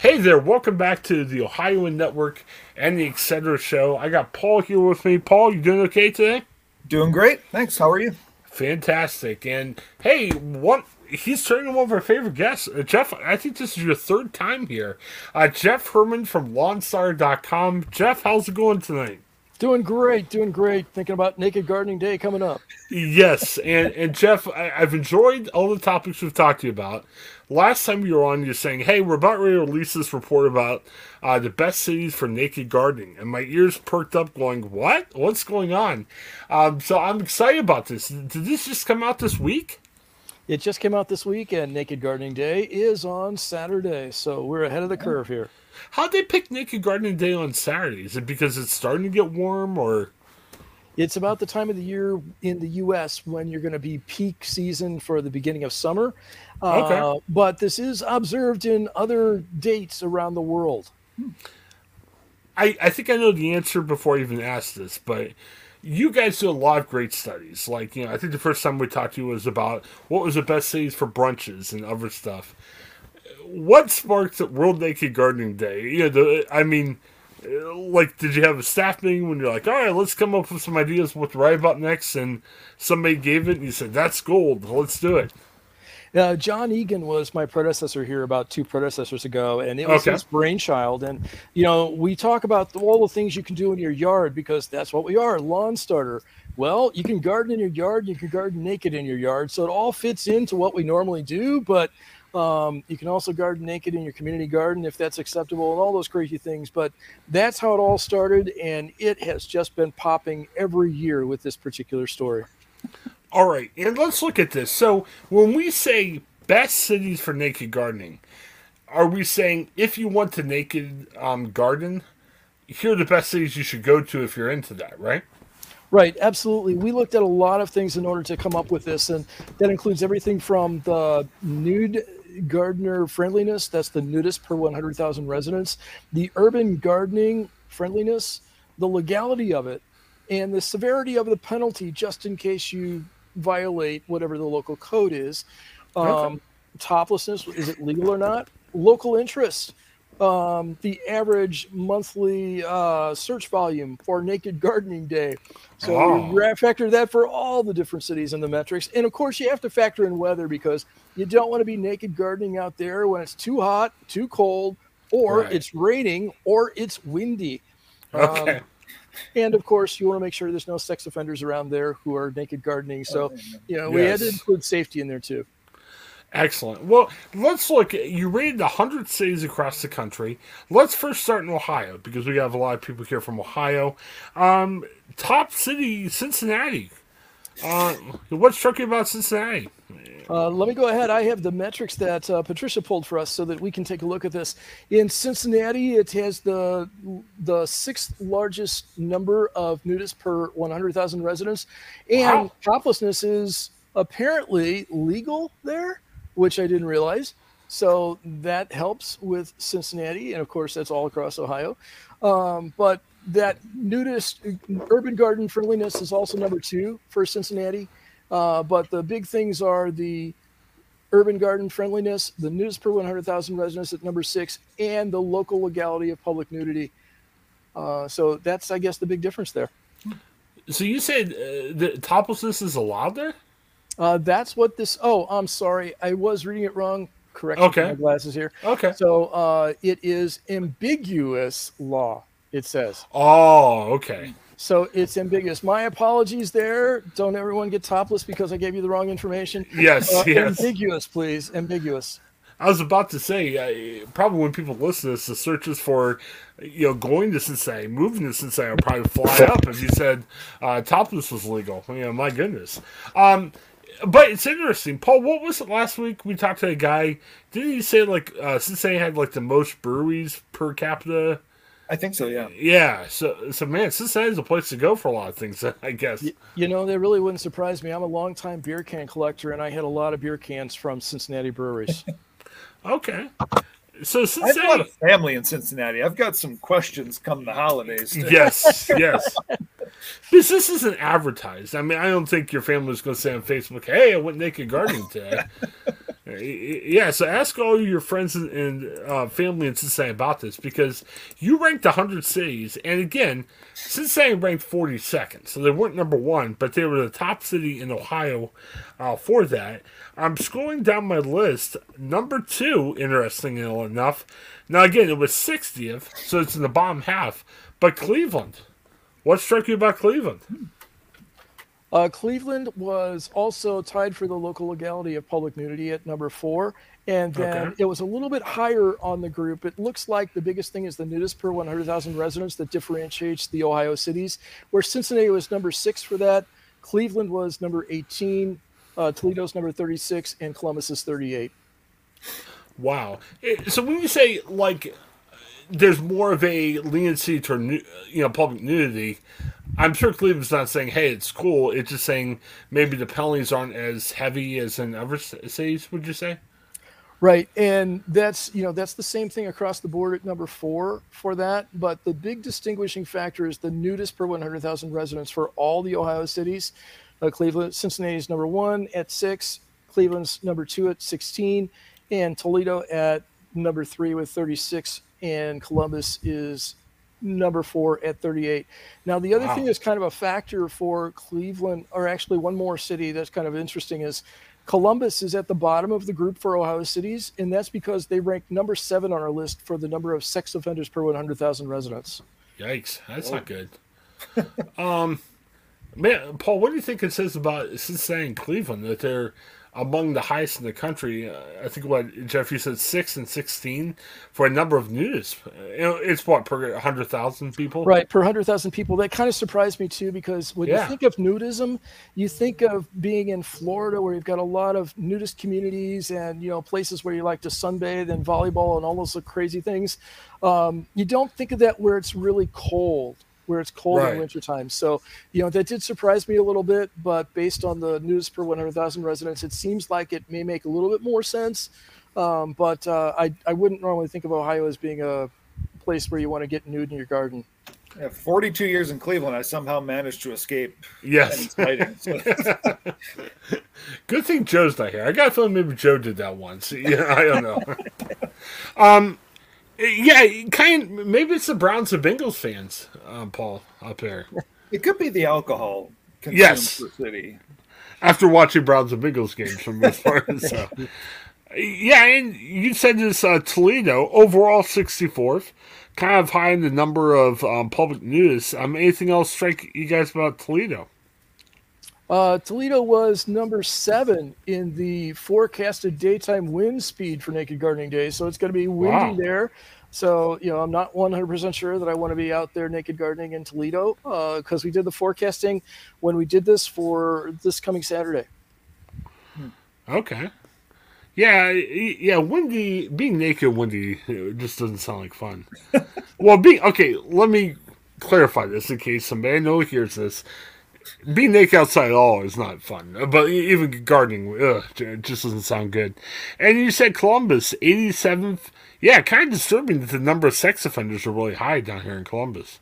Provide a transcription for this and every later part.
Hey there, welcome back to the Ohioan Network and the Etc. Show. I got Paul here with me. Paul, you doing okay today? Doing great. Thanks. How are you? Fantastic. And hey, one he's turning one of our favorite guests. Uh, Jeff, I think this is your third time here. Uh, Jeff Herman from LawnStarter.com. Jeff, how's it going tonight? Doing great, doing great. Thinking about Naked Gardening Day coming up. Yes, and and Jeff, I, have enjoyed all the topics we've talked to you about. Last time you were on, you're saying, "Hey, we're about ready to release this report about uh, the best cities for naked gardening," and my ears perked up, going, "What? What's going on?" Um, so I'm excited about this. Did this just come out this week? It just came out this week, and Naked Gardening Day is on Saturday, so we're ahead of the curve here. How'd they pick Naked Gardening Day on Saturday? Is it because it's starting to get warm or? It's about the time of the year in the U.S. when you're going to be peak season for the beginning of summer. Okay. Uh, but this is observed in other dates around the world. I, I think I know the answer before I even asked this, but you guys do a lot of great studies. Like, you know, I think the first time we talked to you was about what was the best cities for brunches and other stuff what sparked World Naked Gardening Day? You know, the, I mean, like, did you have a staff meeting when you're like, all right, let's come up with some ideas what to write about next? And somebody gave it and you said, that's gold. Let's do it. Uh, John Egan was my predecessor here about two predecessors ago, and it was okay. his brainchild. And you know, we talk about all the things you can do in your yard because that's what we are, LawnStarter. Well, you can garden in your yard, you can garden naked in your yard, so it all fits into what we normally do. But um, you can also garden naked in your community garden if that's acceptable and all those crazy things. But that's how it all started, and it has just been popping every year with this particular story. All right, and let's look at this. So when we say best cities for naked gardening, are we saying if you want to naked um, garden, here are the best cities you should go to if you're into that, right? Right, absolutely. We looked at a lot of things in order to come up with this, and that includes everything from the nude gardener friendliness, that's the nudist per 100,000 residents, the urban gardening friendliness, the legality of it, and the severity of the penalty just in case you violate whatever the local code is. Um. Toplessness, is it legal or not? Local interest um, the average monthly uh, search volume for Naked Gardening Day. So oh. you factor that for all the different cities and the metrics. And of course, you have to factor in weather because you don't want to be naked gardening out there when it's too hot, too cold, or right. it's raining, or it's windy. Okay. Um, and of course, you want to make sure there's no sex offenders around there who are naked gardening. So, you know, we yes. had to include safety in there too. Excellent. Well, let's look. You rated 100 cities across the country. Let's first start in Ohio because we have a lot of people here from Ohio. Um, top city, Cincinnati. Uh, what struck you about Cincinnati? Uh, let me go ahead. I have the metrics that uh, Patricia pulled for us so that we can take a look at this. In Cincinnati, it has the the sixth largest number of nudists per 100,000 residents, and wow. toplessness is apparently legal there which I didn't realize. So that helps with Cincinnati, and of course that's all across Ohio. Um, but that nudist urban garden friendliness is also number two for Cincinnati. Uh, but the big things are the urban garden friendliness, the nudist per 100,000 residents at number six, and the local legality of public nudity. Uh, so that's, I guess, the big difference there. So you said uh, the toplessness is allowed there? Uh, that's what this. Oh, I'm sorry. I was reading it wrong. Correction. Okay. My glasses here. Okay. So uh, it is ambiguous law. It says. Oh, okay. So it's ambiguous. My apologies there. Don't everyone get topless because I gave you the wrong information. Yes. Uh, yes. Ambiguous, please. Ambiguous. I was about to say, uh, probably when people listen to this, the searches for, you know, going to Cincinnati, moving to Cincinnati will probably fly up if you said uh, topless was legal. You know, my goodness. Um, but it's interesting, Paul. What was it last week? We talked to a guy. Didn't he say like uh, Cincinnati had like the most breweries per capita? I think so. Yeah. Yeah. So, so man, Cincinnati's a place to go for a lot of things. I guess. You, you know, that really wouldn't surprise me. I'm a longtime beer can collector, and I had a lot of beer cans from Cincinnati breweries. okay. So Cincinnati, I have got a family in Cincinnati. I've got some questions come the holidays. Too. Yes, yes. This this isn't advertised. I mean, I don't think your family's going to say on Facebook, "Hey, I went naked gardening today." Yeah, so ask all your friends and, uh, family in Cincinnati about this because you ranked 100 cities, and again, Cincinnati ranked 42nd, so they weren't number one, but they were the top city in Ohio uh, for that. I'm scrolling down my list. Number two, interesting enough. Now, again, it was 60th, so it's in the bottom half, but Cleveland. What struck you about Cleveland? Uh, Cleveland was also tied for the local legality of public nudity at number four. And then Okay. it was a little bit higher on the group. It looks like the biggest thing is the nudist per 100,000 residents that differentiates the Ohio cities, where Cincinnati was number six for that. Cleveland was number 18. Uh, Toledo's number 36, and Columbus is 38. Wow. So when you say like there's more of a leniency to you know public nudity, I'm sure Cleveland's not saying hey it's cool. It's just saying maybe the penalties aren't as heavy as in other cities. Would you say? Right, and that's you know that's the same thing across the board at number four for that. But the big distinguishing factor is the nudist per 100,000 residents for all the Ohio cities. Uh, Cleveland, Cincinnati's number one at six, Cleveland's number two at 16, and Toledo at number three with 36, and Columbus is number four at 38. Now, the other Wow. thing that's kind of a factor for Cleveland, or actually one more city that's kind of interesting, is Columbus is at the bottom of the group for Ohio cities, and that's because they rank number seven on our list for the number of sex offenders per 100,000 residents. Yikes, that's not good. um, man, Paul, what do you think it says about Cincinnati and Cleveland that they're among the highest in the country? Uh, I think what Jeff you said six and sixteen for a number of know, it's what per hundred thousand people, Right, per 100,000 people. That kind of surprised me too, because when Yeah. you think of nudism, you think of being in Florida where you've got a lot of nudist communities and, you know, places where you like to sunbathe and volleyball and all those crazy things. Um, you don't think of that where it's really cold, where it's cold Right. in wintertime. So, you know, that did surprise me a little bit, but based on the news per 100,000 residents, it seems like it may make a little bit more sense. Um, but uh, I, I wouldn't normally think of Ohio as being a place where you want to get nude in your garden. Yeah, 42 years in Cleveland, I somehow managed to escape Yes. fighting. So, Good thing Joe's not here. I got a feeling maybe Joe did that once. Yeah, I don't know. um, yeah, kind. Maybe it's the Browns and Bengals fans, um, Paul, up there. it could be the alcohol Yes. city. after watching Browns and Bengals games for the most part. So, yeah, and you said this uh, Toledo overall 64th, kind of high in the number of um, public news. Um, anything else strike you guys about Toledo? Uh, Toledo was number seven in the forecasted daytime wind speed for Naked Gardening Day, so it's going to be windy Wow. there. So you know, I'm not 100% sure that I want to be out there naked gardening in Toledo uh, because we did the forecasting when we did this for this coming Saturday. Hmm. Okay. Yeah, yeah. Windy, being naked, windy, uh, just doesn't sound like fun. well, being okay. Let me clarify this in case somebody I know hears this. Being naked outside at all is not fun, but even gardening, ugh, it just doesn't sound good. And you said Columbus, 87th. Yeah, kind of disturbing that the number of sex offenders are really high down here in Columbus.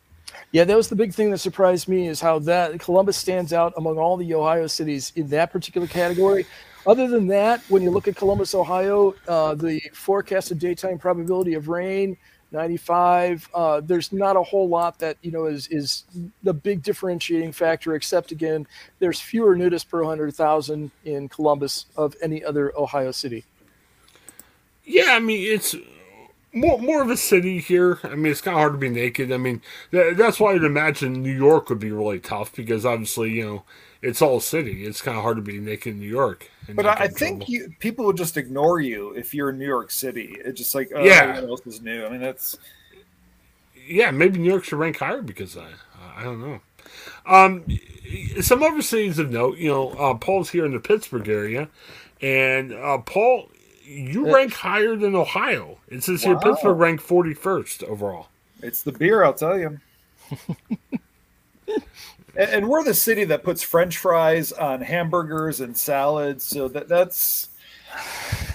Yeah, that was the big thing that surprised me is how that Columbus stands out among all the Ohio cities in that particular category. Other than that, when you look at Columbus, Ohio, uh, the forecasted daytime probability of rain, 95. Uh, there's not a whole lot that you know is is the big differentiating factor. Except again, there's fewer nudists per 100,000 in Columbus of any other Ohio city. Yeah, I mean it's more more of a city here. I mean it's kind of hard to be naked. I mean th- that's why I'd imagine New York would be really tough because obviously you know it's all city. It's kind of hard to be naked in New York. But I, I think you, people would just ignore you if you're in New York City. It's just like, oh, Yeah. everyone else is new. I mean, that's yeah, maybe New York should rank higher because I I don't know. Um, some other cities of note, you know, uh, Paul's here in the Pittsburgh area, and uh, Paul, you Uh, rank higher than Ohio. It says here Wow. Pittsburgh ranked forty first overall. it's the beer, I'll tell you. and, and we're the city that puts French fries on hamburgers and salads, so that that's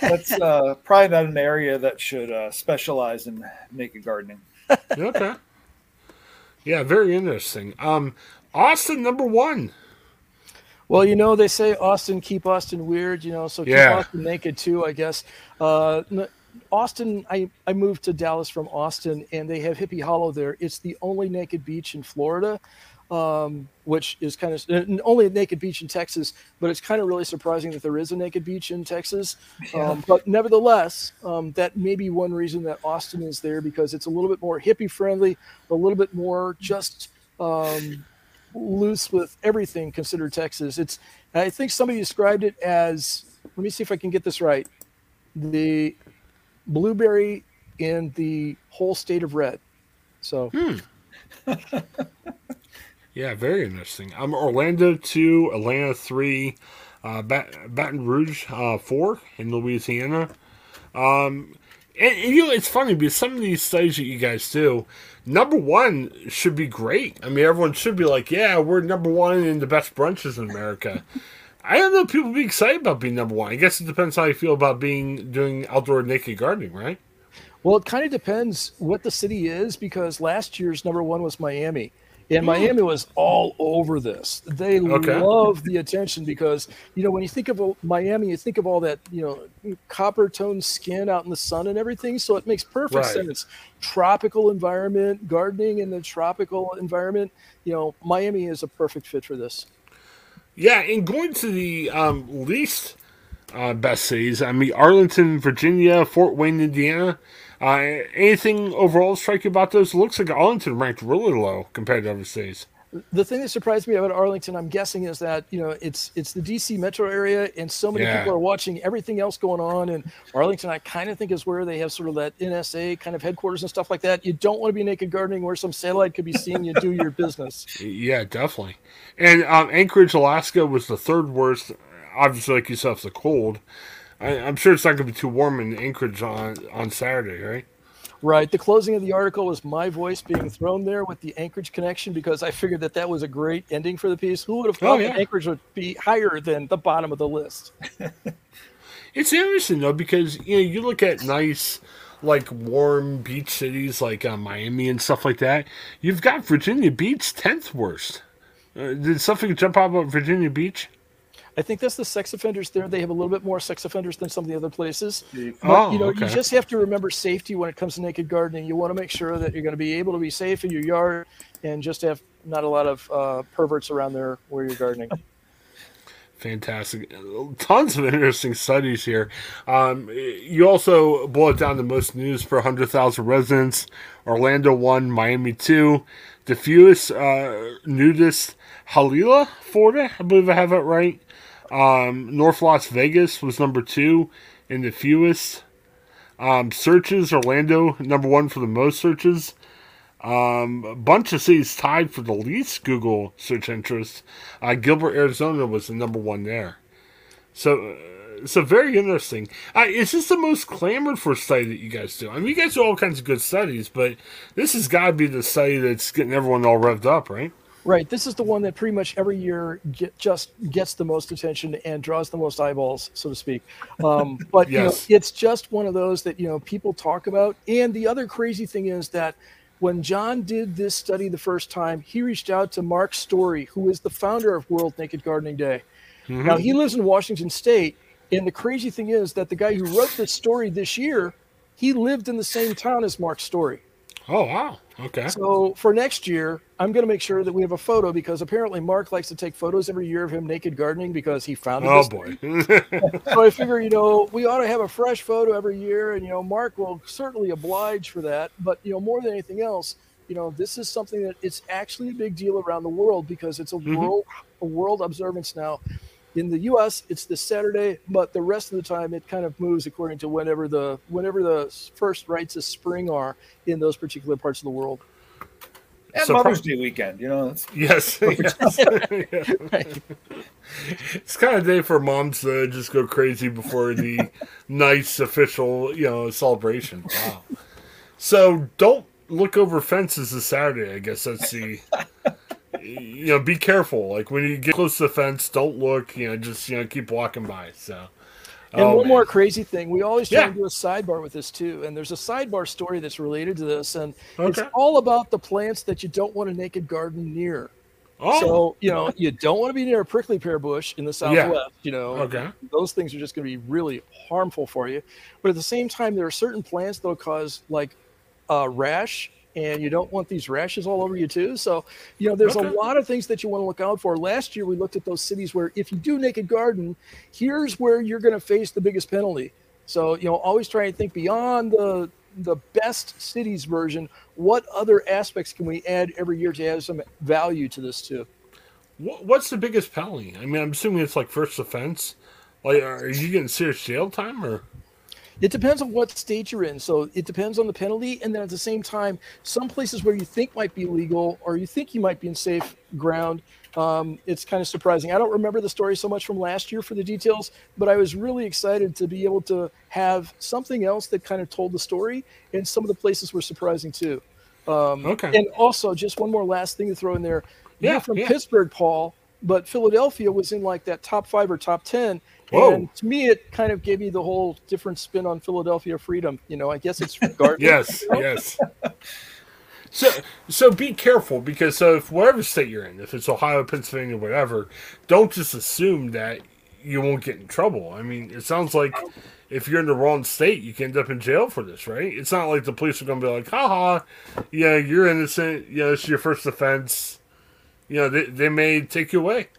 that's uh, probably not an area that should uh, specialize in naked gardening. okay. Yeah, very interesting. Um, Austin number one. Well, you know, they say Austin keep Austin weird, you know, so keep Yeah. Austin naked too, I guess. Uh, Austin, I, I moved to Dallas from Austin, and they have Hippie Hollow there. It's the only naked beach in Florida, um, which is kind of and only a naked beach in Texas, but it's kind of really surprising that there is a naked beach in Texas. Um, but nevertheless, um, that may be one reason that Austin is there because it's a little bit more hippie friendly, a little bit more just um, loose with everything considered Texas. It's I think somebody described it as let me see if I can get this right. The blueberry in the whole state of red. So hmm. Yeah, very interesting. I'm Orlando two, Atlanta three, uh, Bat- Baton Rouge uh, four in Louisiana. Um, and, you know, it's funny because some of these studies that you guys do, number one should be great. I mean, everyone should be like, yeah, we're number one in the best brunches in America. I don't know people be excited about being number one. I guess it depends how you feel about being doing outdoor naked gardening, right? Well, it kind of depends what the city is because last year's number one was Miami. And Miami was all over this. They Okay. love the attention because, you know, when you think of Miami, you think of all that, you know, copper toned skin out in the sun and everything. So it makes perfect Right. sense. Tropical environment, gardening in the tropical environment. You know, Miami is a perfect fit for this. Yeah, and going to the um, least uh, best cities, I mean, Arlington, Virginia, Fort Wayne, Indiana. Uh, anything overall strike you about those? It looks like Arlington ranked really low compared to other cities. the thing that surprised me about Arlington, I'm guessing, is that you know it's it's the DC metro area, and so many Yeah. people are watching everything else going on. And Arlington, I kind of think is where they have sort of that NSA kind of headquarters and stuff like that. You don't want to be naked gardening where some satellite could be seeing you do your business. Yeah, definitely. And um, Anchorage, Alaska was the third worst. Obviously, like you said, the cold. I, I'm sure it's not going to be too warm in Anchorage on, on Saturday, right? Right. The closing of the article was my voice being thrown there with the Anchorage connection because I figured that that was a great ending for the piece. Who would have thought Oh, yeah. that Anchorage would be higher than the bottom of the list? It's interesting though because you know you look at nice, like warm beach cities like uh, Miami and stuff like that. You've got Virginia Beach tenth worst. Uh, did something jump out about Virginia Beach? I think that's the sex offenders there. They have a little bit more sex offenders than some of the other places. But Oh, you know, okay. you just have to remember safety when it comes to naked gardening. You want to make sure that you're going to be able to be safe in your yard and just have not a lot of uh, perverts around there where you're gardening. Fantastic. Tons of interesting studies here. Um, you also boil it down to most news for 100,000 residents. Orlando 1, Miami 2. The fewest uh, nudist, Hialeah, Florida. I believe I have it right. Um, North Las Vegas was number 2 in the fewest. Um, searches, Orlando, number 1 for the most searches. Um, a bunch of cities tied for the least Google search interest. Uh, Gilbert, Arizona was the number one there. So, uh, so very interesting. Uh, is this the most clamored for study that you guys do? I mean, you guys do all kinds of good studies, but this has got to be the study that's getting everyone all revved up, right? right. This is the one that pretty much every year get, just gets the most attention and draws the most eyeballs, so to speak. Um, but Yes. you know, it's just one of those that you know people talk about. And the other crazy thing is that when John did this study the first time, he reached out to Mark Storey, who is the founder of World Naked Gardening Day. Now he lives in Washington State, and the crazy thing is that the guy who wrote this story this year, he lived in the same town as Mark's Storey. Oh wow, okay. So for next year, I'm going to make sure that we have a photo because apparently Mark likes to take photos every year of him naked gardening because he founded Oh boy. So I figure, you know, we ought to have a fresh photo every year, and you know, Mark will certainly oblige for that. But you know, more than anything else, you know, this is something that it's actually a big deal around the world because it's a mm-hmm. world a world observance now. In the U.S., it's this Saturday, but the rest of the time it kind of moves according to whenever the whenever the first rites of spring are in those particular parts of the world. And So Mother's pro- Day weekend, you know. That's, Yes. yes. It's kind of day for moms to just go crazy before the nice official, you know, celebration. Wow. So don't look over fences this Saturday. I guess that's the. You know, be careful. Like when you get close to the fence, don't look. You know, just you know, keep walking by. So. And Oh, one man. more crazy thing, we always try Yeah. to do a sidebar with this too. And there's a sidebar story that's related to this, and it's all about the plants that you don't want a naked garden near. Oh. So, you know, you don't want to be near a prickly pear bush in the southwest, yeah. you know. Okay. Those things are just going to be really harmful for you. But at the same time, there are certain plants that'll cause like a rash and you don't want these rashes all over you too. So, you know, there's okay. a lot of things that you want to look out for. Last year we looked at those cities where if you do naked garden, here's where you're going to face the biggest penalty. So, you know, always try and think beyond the the best cities version. What other aspects can we add every year to add some value to this too? What's the biggest penalty? I mean, I'm assuming it's like first offense. Like, are you getting serious jail time or? It depends on what state you're in. So it depends on the penalty. And then at the same time, some places where you think might be legal or you think you might be in safe ground, um, it's kind of surprising. I don't remember the story so much from last year for the details, but I was really excited to be able to have something else that kind of told the story. And some of the places were surprising too. Um, okay. And also, just one more last thing to throw in there. Yeah, You're from yeah. Pittsburgh, Paul, but Philadelphia was in like that top five or top 10 Whoa. And to me, it kind of gave me the whole different spin on Philadelphia freedom. You know, I guess it's garden. yes, yes. So, so be careful because so if whatever state you're in, if it's Ohio, Pennsylvania, whatever, don't just assume that you won't get in trouble. I mean, it sounds like if you're in the wrong state, you can end up in jail for this, right? It's not like the police are going to be like, haha, yeah, you're innocent. Yeah, it's your first offense. You know, they, they may take you away.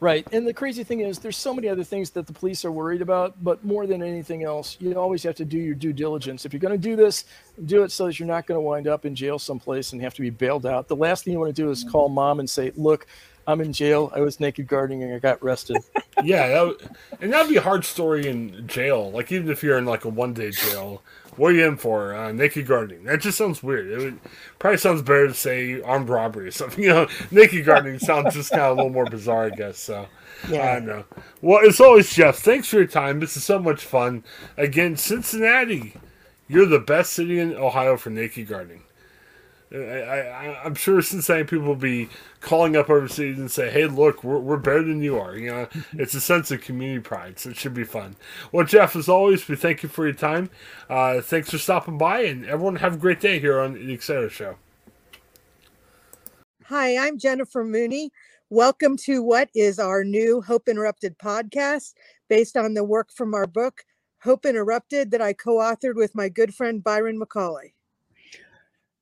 Right. And the crazy thing is, there's so many other things that the police are worried about, but more than anything else, you always have to do your due diligence. If you're going to do this, do it so that you're not going to wind up in jail someplace and have to be bailed out. The last thing you want to do is mm. call mom and say, Look, I'm in jail. I was naked gardening and I got arrested. yeah. That would, and that'd be a hard story in jail. Like, even if you're in like a one day jail, what are you in for? Uh, naked gardening. That just sounds weird. It would, probably sounds better to say armed robbery or something. You know, naked gardening sounds just kind of a little more bizarre, I guess. So, yeah. I don't know. Well, it's always Jeff. Thanks for your time. This is so much fun. Again, Cincinnati, you're the best city in Ohio for naked gardening. I, am sure Cincinnati people will be calling up overseas and say, "Hey, look, we're, we're better than you are." You know, it's a sense of community pride, so it should be fun. Well, Jeff, as always, we thank you for your time. Uh, thanks for stopping by, and everyone have a great day here on the Etc. Show. Hi, I'm Jennifer Mooney. Welcome to what is our new Hope Interrupted podcast, based on the work from our book Hope Interrupted that I co-authored with my good friend Byron McCauley.